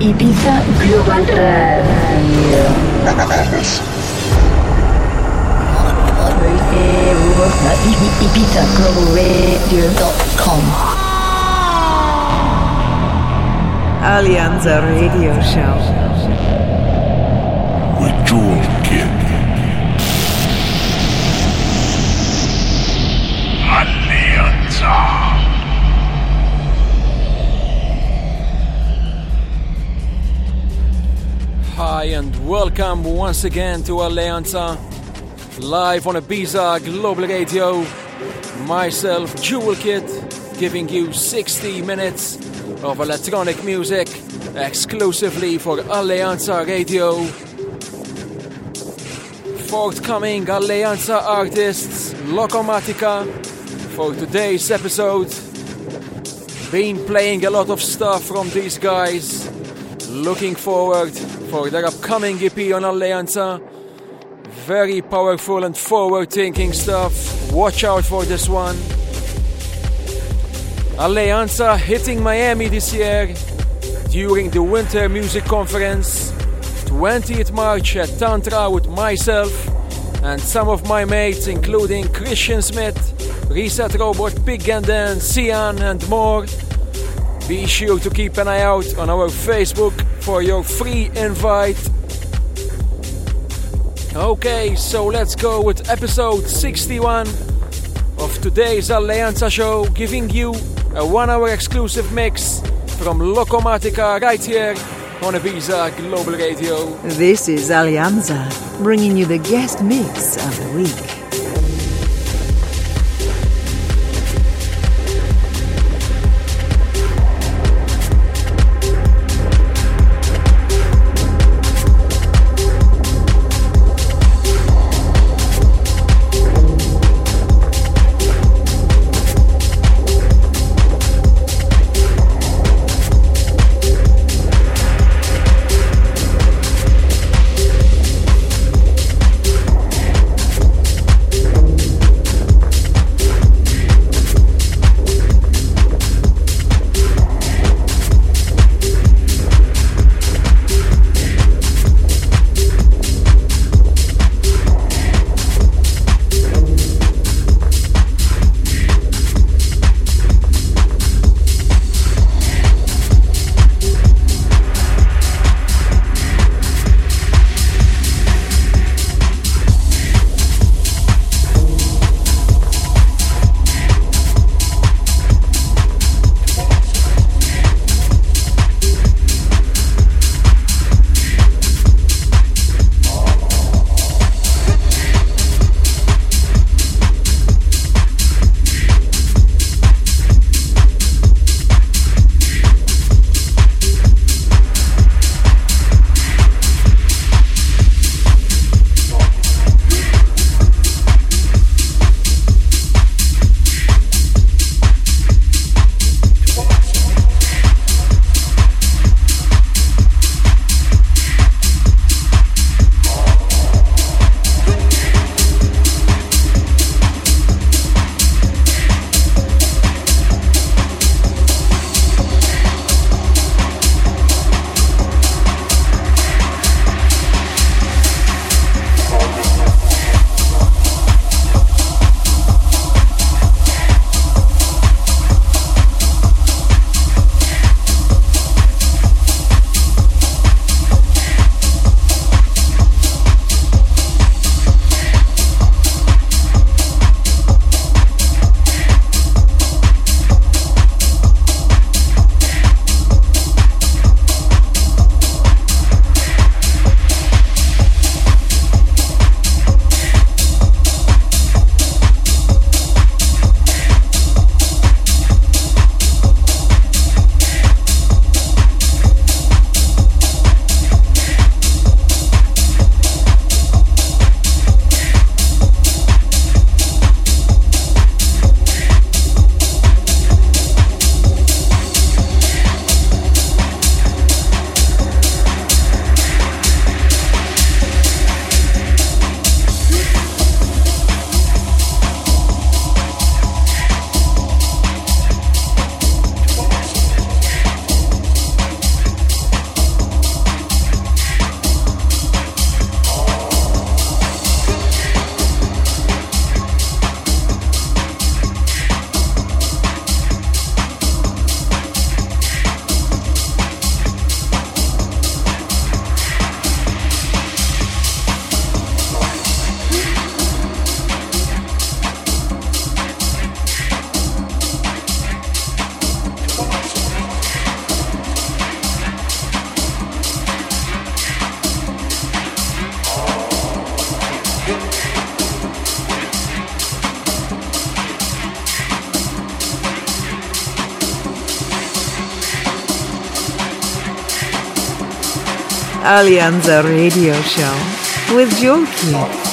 Ibiza Global Radio. Ibiza Global Radio.com. Alleanza Radio Show. with Jewel Kid. Alleanza. Hi and welcome once again to Alleanza, live on Ibiza Global Radio. Myself, Jewel Kid, giving you 60 minutes of electronic music exclusively for Alleanza Radio. Forthcoming Alleanza artists, Locomatica, for today's episode. Been playing a lot of stuff from these guys. Looking forward for their upcoming EP on Alleanza. Very powerful and forward thinking stuff. Watch out for this one. Alleanza hitting Miami this year during the Winter Music Conference. 20th March at Tantra with myself and some of my mates, including Christian Smith, Reset Robot, Pig and Dan, Sian, and more. Be sure to keep an eye out on our Facebook for your free invite. Okay, so let's go with episode 61 of today's Alleanza show, giving you a one hour exclusive mix from Locomatica right here on Ibiza Global Radio. This is Alleanza, bringing you the guest mix of the week. Alleanza Radio Show with Jewel Kid.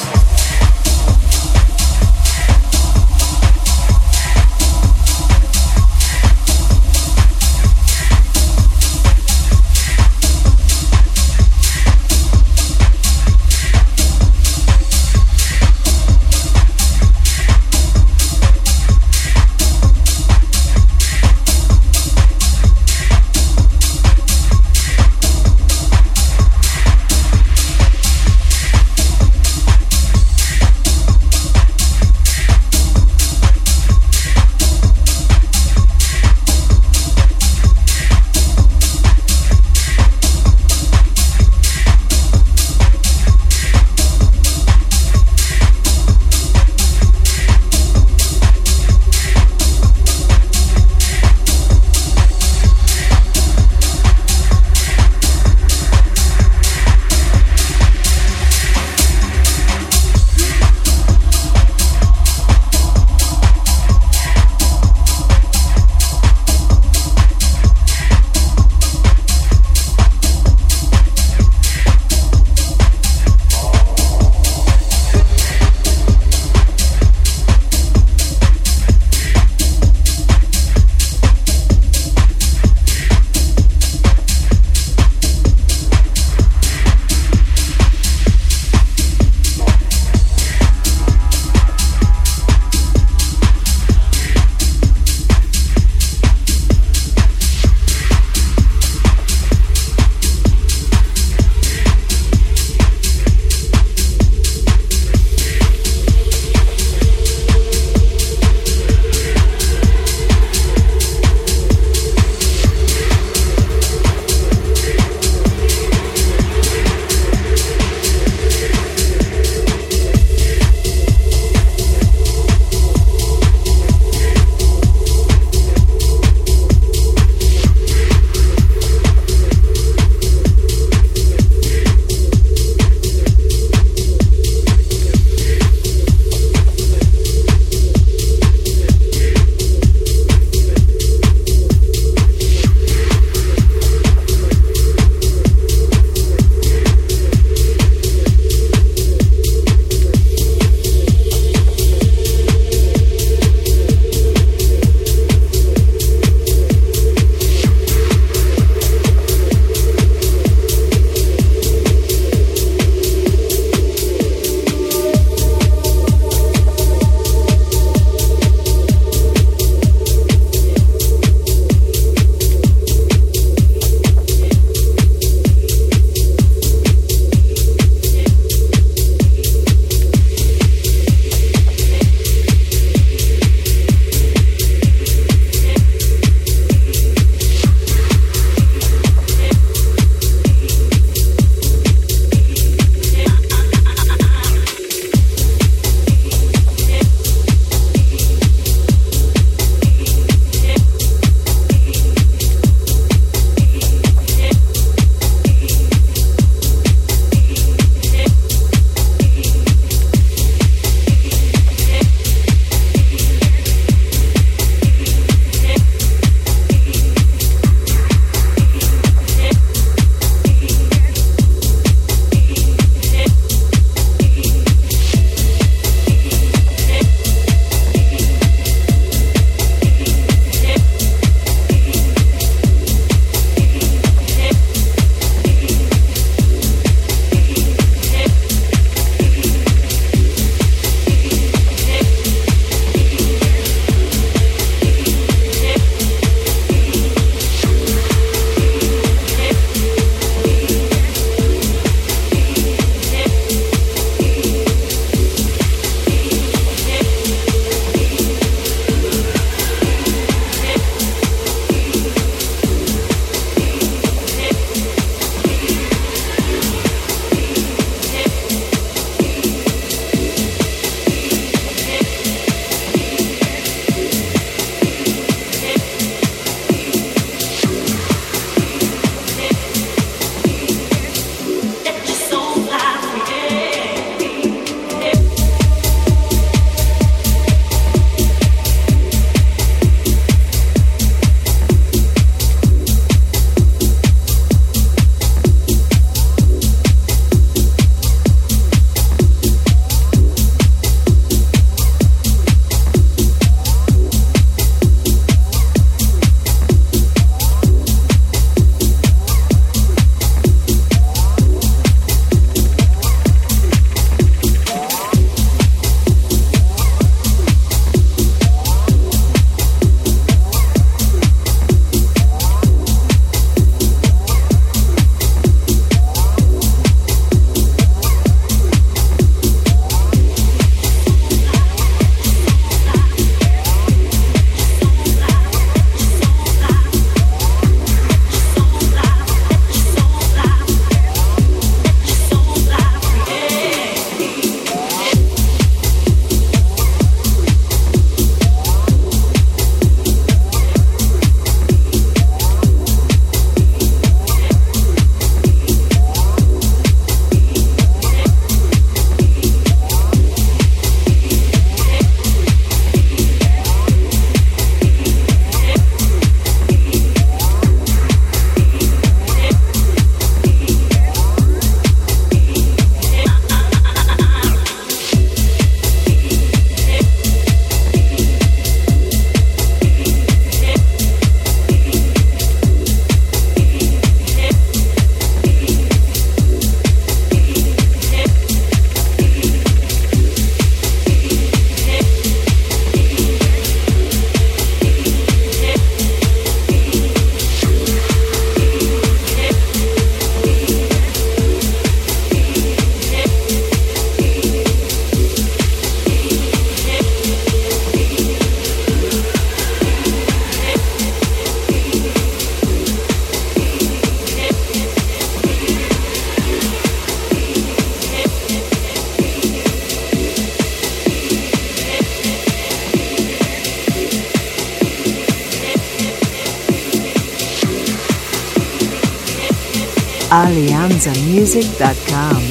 alianzamusic.com.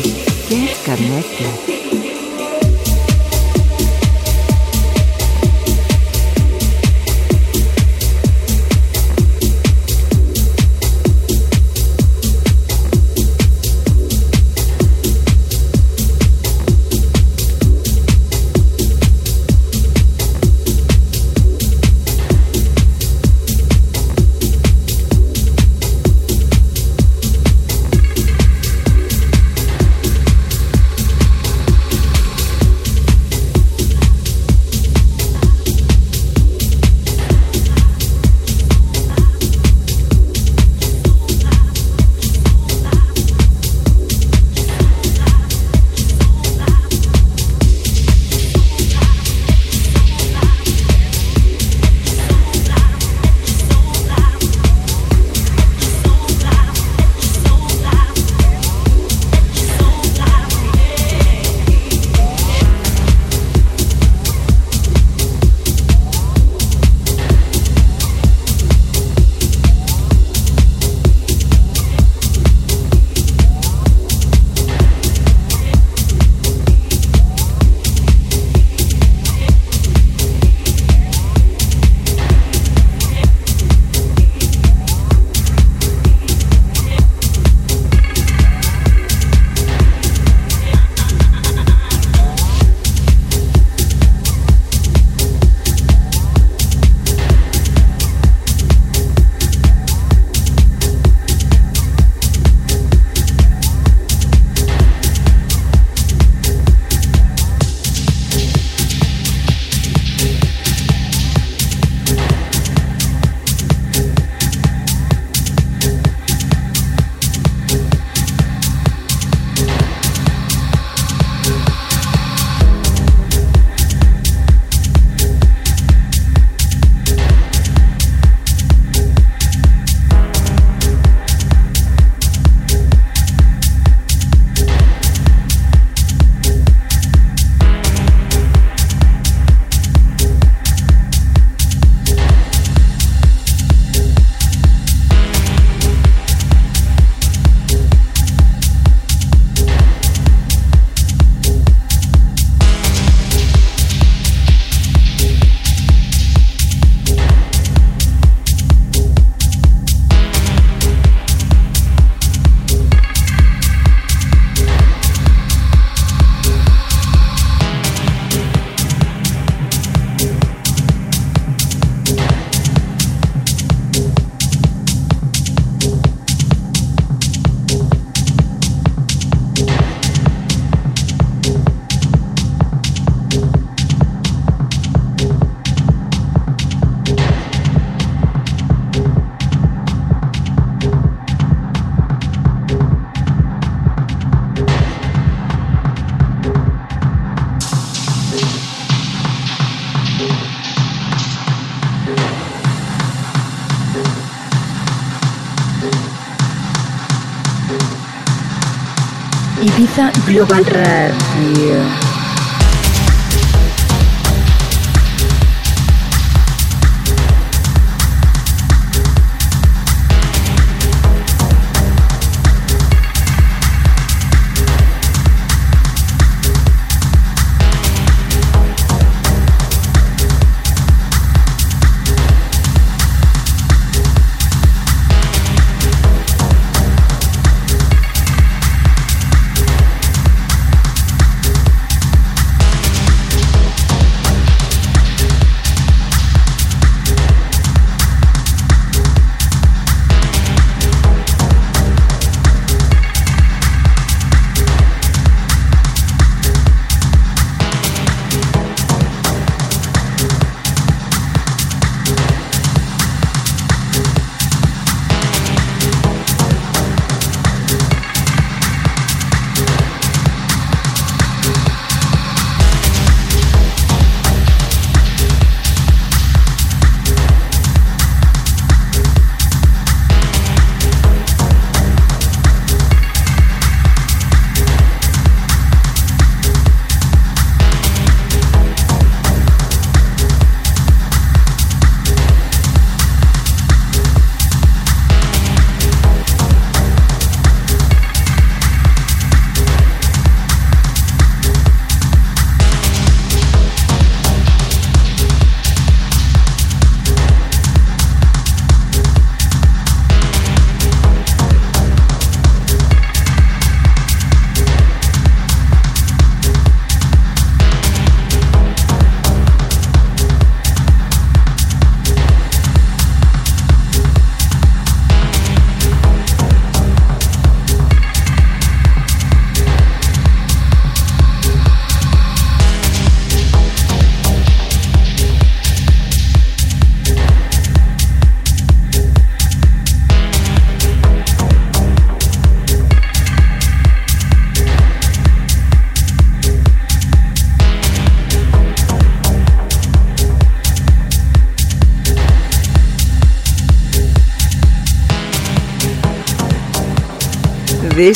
Get connected. Global Radio.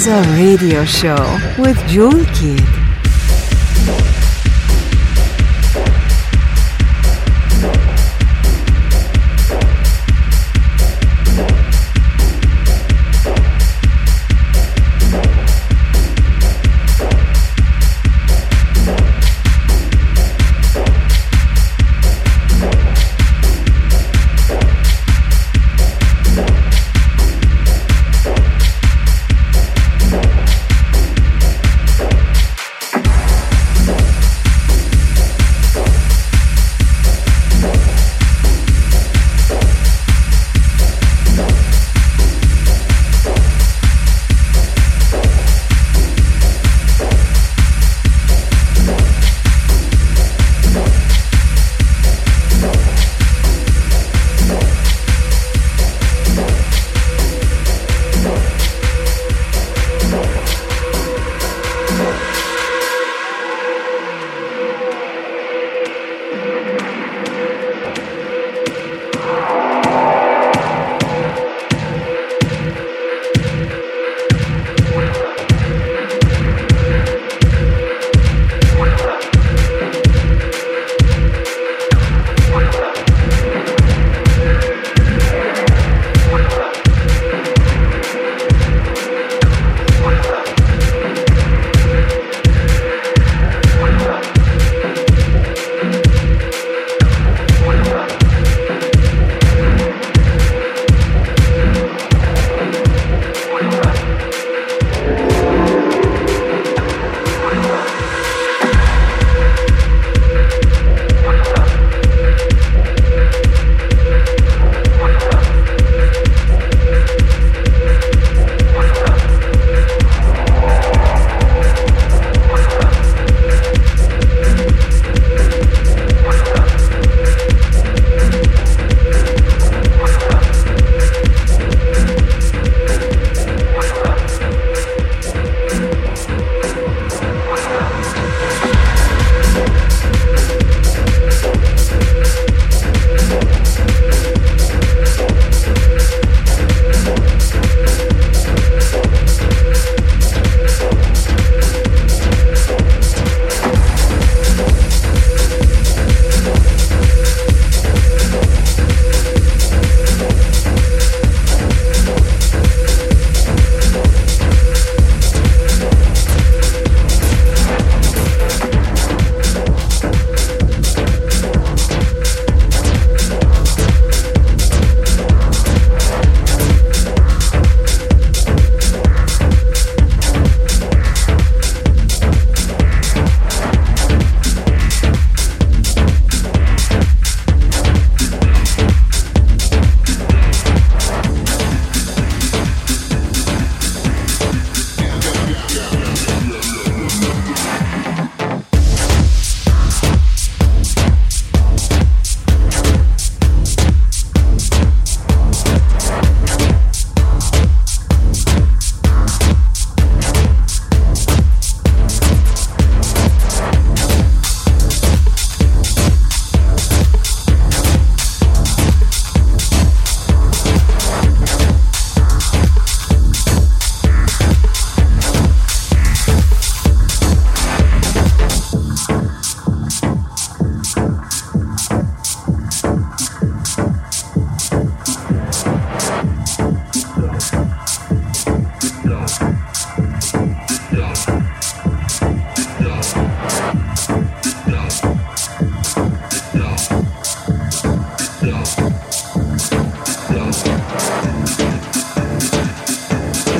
Alleanza Radio Show with Jewel Kid.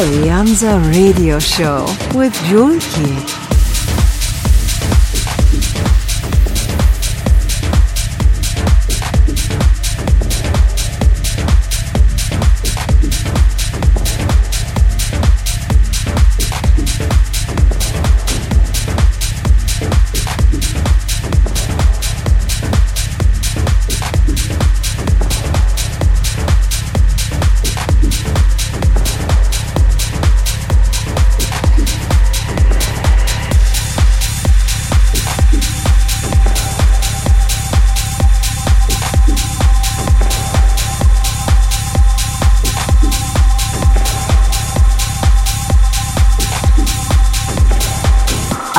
Alleanza Radio Show with Jewel Kid.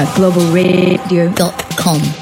ibizaglobalradio.com.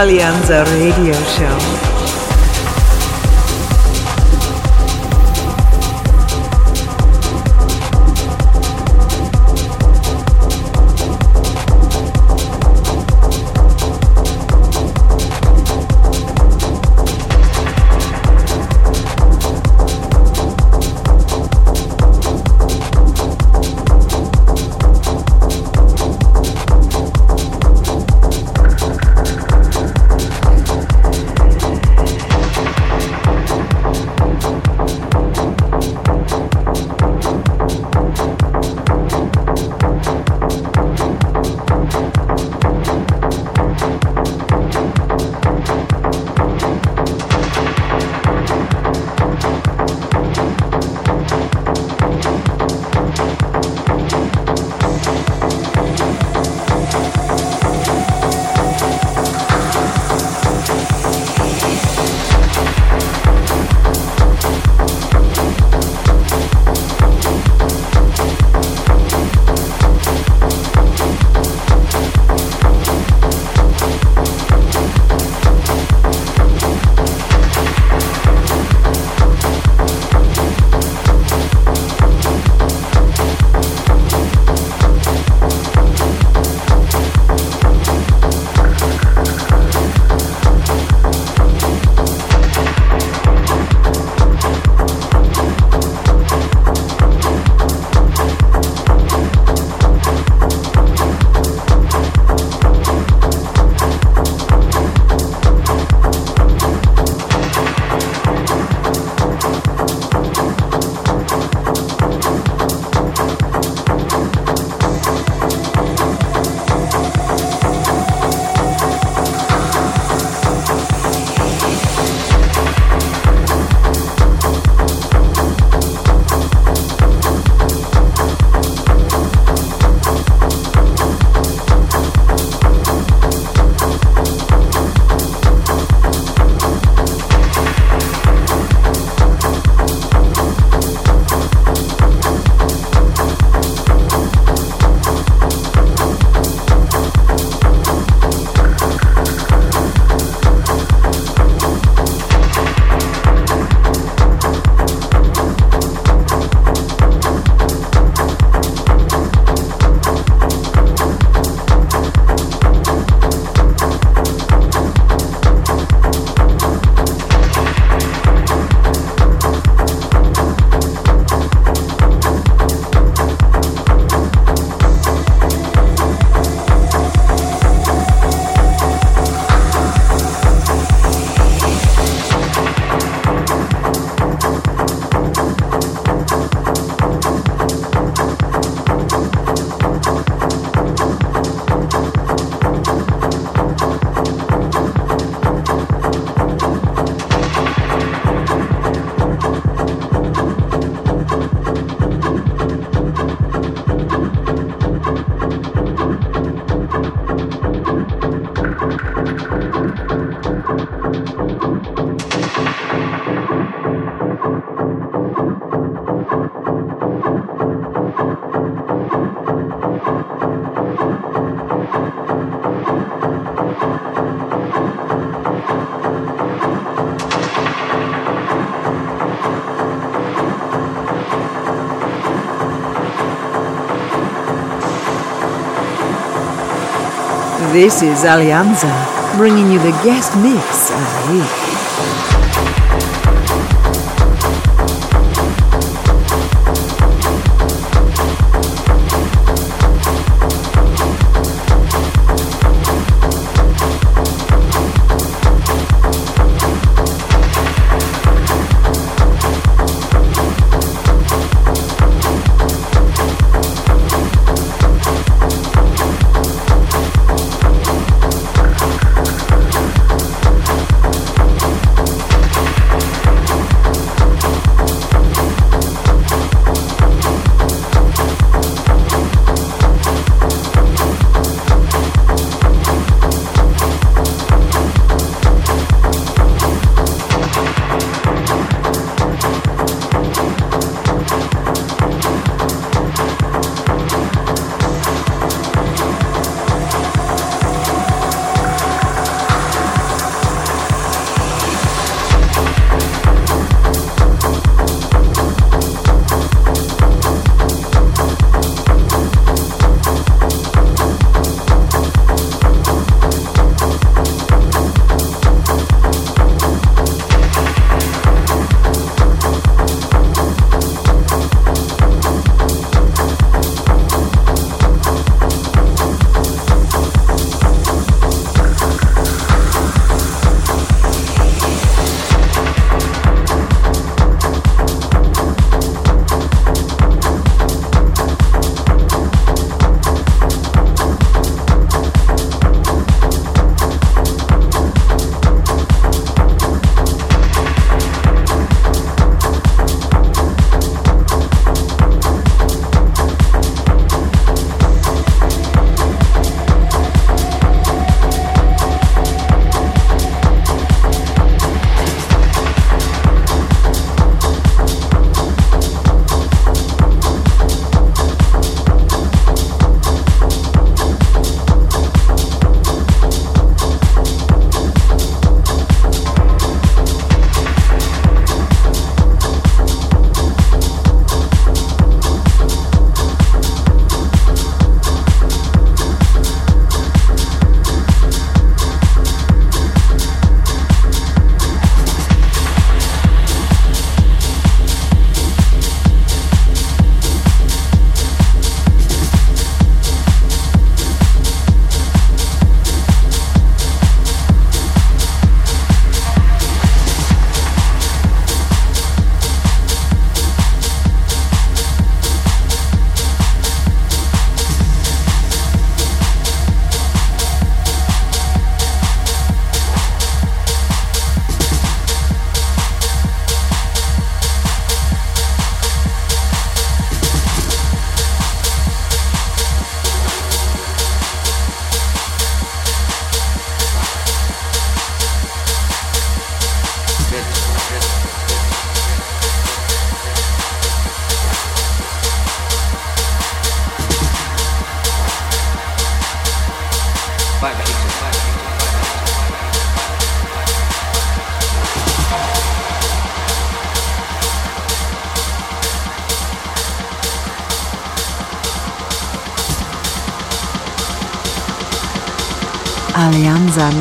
Alleanza Radio Show. This is Alleanza, bringing you the guest mix of.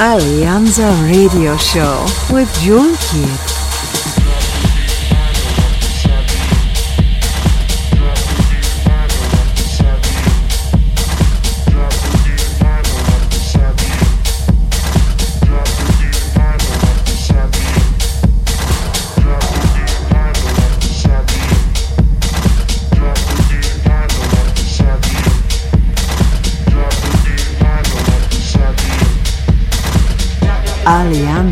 Alleanza Radio Show with Jewel Kid.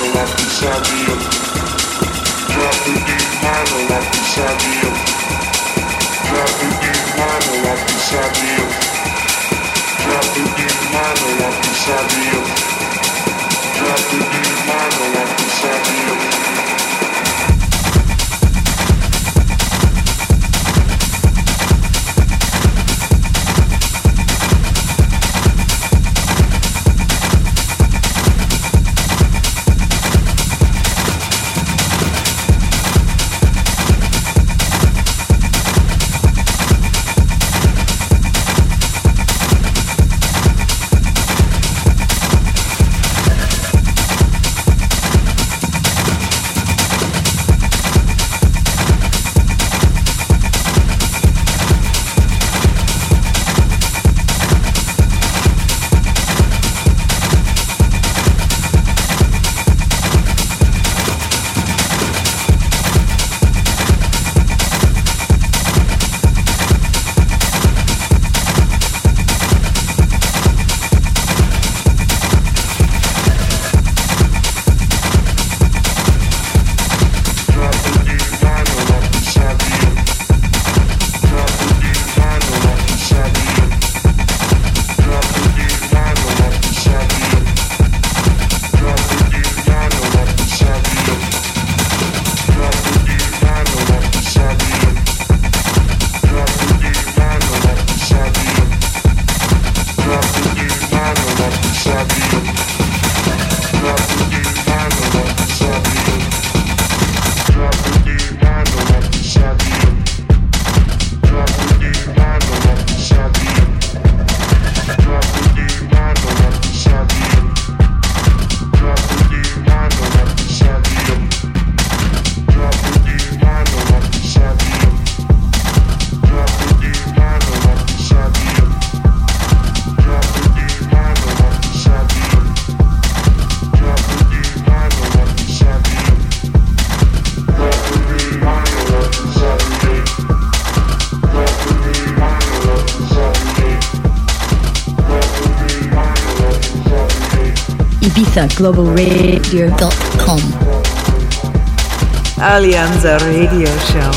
monologue inside me up. Drop the deep monologue inside me up. Drop the deep monologue you. me up. Drop the deep monologue the deep monologue inside. ibizaglobalradio.com. Alleanza Radio Show.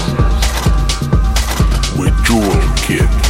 with Jewel Kid.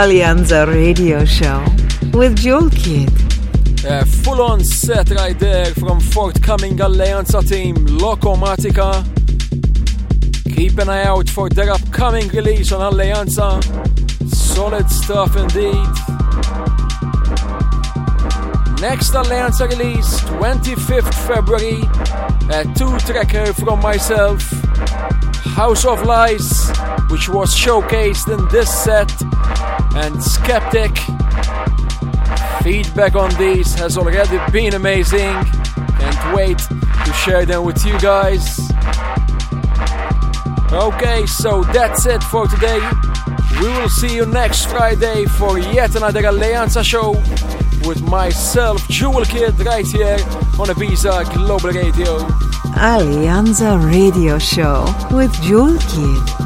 Alleanza Radio Show with Jewel Kid. A full on set right there from forthcoming Alleanza team Locomatica. Keep an eye out for their upcoming release on Alleanza. Solid stuff indeed. Next Alleanza release, 25th February, a two tracker from myself, House of Lies, which was showcased in this set, and Skeptic. Feedback on these has already been amazing. Can't wait to share them with you guys. Okay, so that's it for today. We will see you next Friday for yet another Alleanza show with myself, Jewel Kid, right here on Ibiza Global Radio. Alleanza Radio Show with Jewel Kid.